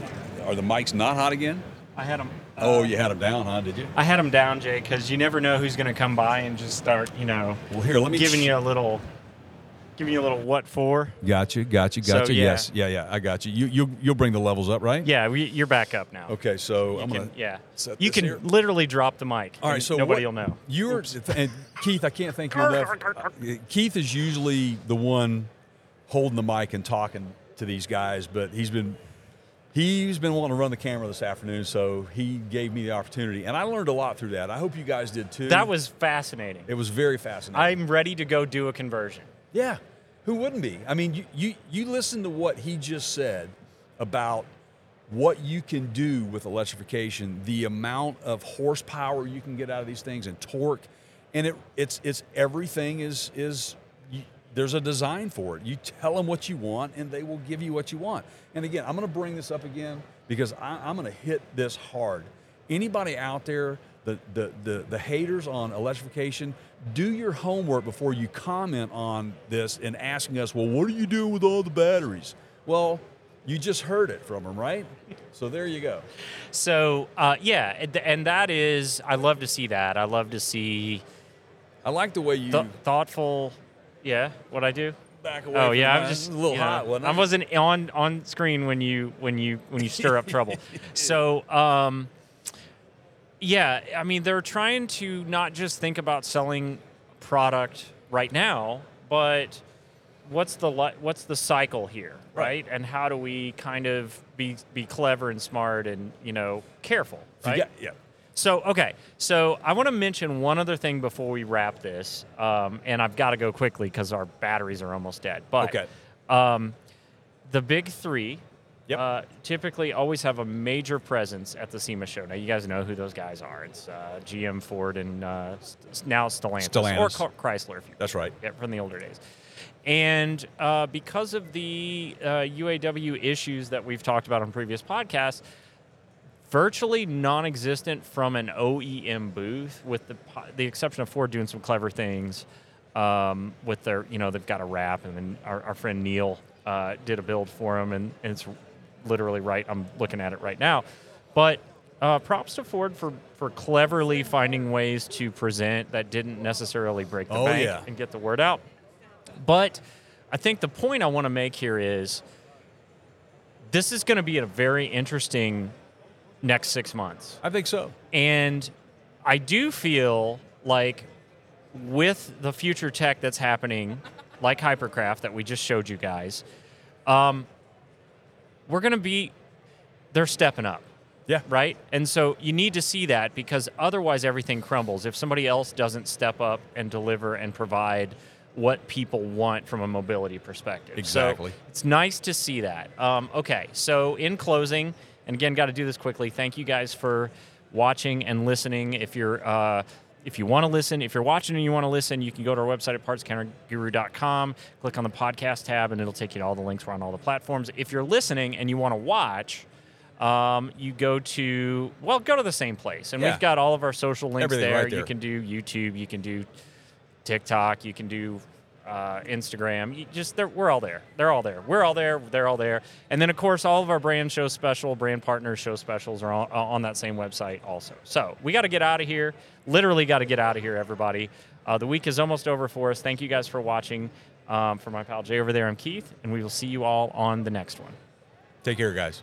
Are the mics not hot again? I had them. Oh, you had them down, huh? Did you? I had them down, Jay, because you never know who's going to come by and just start, you know, Well, here, let me giving ch- you a little, giving you a little what for. Got you. Got you. So, Got you. yeah. Yes. Yeah. Yeah. I got you. You you you'll bring the levels up, right? Yeah, we, you're back up now. Okay. So You I'm can, gonna. yeah. set You this can here. literally drop the mic. All right, so nobody what- will know. You're and Keith. I can't thank you enough. *laughs* Uh, Keith is usually the one holding the mic and talking to these guys, but he's been he's been wanting to run the camera this afternoon, so he gave me the opportunity, and I learned a lot through that. I hope you guys did too. That was fascinating. it was very fascinating. I'm ready to go do a conversion. Yeah, who wouldn't be? I mean, you, you you listen to what he just said about what you can do with electrification, the amount of horsepower you can get out of these things, and torque, and it it's it's everything is is. You, there's a design for it. You tell them what you want, and they will give you what you want. And again, I'm going to bring this up again because I, I'm going to hit this hard. Anybody out there, the, the, the, the haters on electrification, do your homework before you comment on this and asking us, well, what are you doing with all the batteries? Well, you just heard it from them, right? So there you go. So uh, yeah, and- that is, I love to see that. I love to see I like the way you th- thoughtful. Yeah, what I do? back away. Oh yeah. I'm just a little you know, hot, wasn't it? I wasn't on on screen when you when you when you stir up *laughs* trouble. So um, yeah, I mean they're trying to not just think about selling product right now, but what's the li- what's the cycle here, Right. right? And how do we kind of be be clever and smart and you know careful, right? got- yeah. So okay, so I want to mention one other thing before we wrap this, um, and I've got to go quickly because our batteries are almost dead. But Okay. um, the big three Yep. uh, typically always have a major presence at the SEMA show. Now you guys know who those guys are. It's uh, GM, Ford, and uh, st- now Stellantis, or Stellantis. Chr- Chrysler. If you That's right. yeah, from the older days. And uh, because of the uh, UAW issues that we've talked about on previous podcasts, virtually non-existent from an OEM booth, with the the exception of Ford doing some clever things um, with their, you know, they've got a wrap, and then our, our friend Neil uh, did a build for them, and, and it's literally right. I'm looking at it right now, but. Uh, props to Ford for, for cleverly finding ways to present that didn't necessarily break the Oh, bank yeah. and get the word out. But I think the point I want to make here is this is going to be a very interesting next six months. I think so. And I do feel like with the future tech that's happening, like Hypercraft that we just showed you guys, um, we're going to be, they're stepping up Yeah. right? And so you need to see that because otherwise everything crumbles. If somebody else doesn't step up and deliver and provide what people want from a mobility perspective. Exactly. So it's nice to see that. Um, okay, so in closing, and again, got to do this quickly. Thank you guys for watching and listening. If you're uh, if you want to listen, if you're watching and you want to listen, you can go to our website at partscounterguru.com, click on the podcast tab, and it'll take you to all the links. We're on all the platforms. If you're listening and you want to watch, um, you go to well, go to the same place, and Yeah. we've got all of our social links there. right there. You can do YouTube, you can do TikTok, you can do uh, Instagram. You just we're all there. They're all there. We're all there. They're all there. And then of course all of our brand show special, brand partner show specials are on, on that same website also. So we got to get out of here. Literally got to get out of here, everybody. Uh, the week is almost over for us. Thank you guys for watching. Um, for my pal Jay over there, I'm Keith, and we will see you all on the next one. Take care, guys.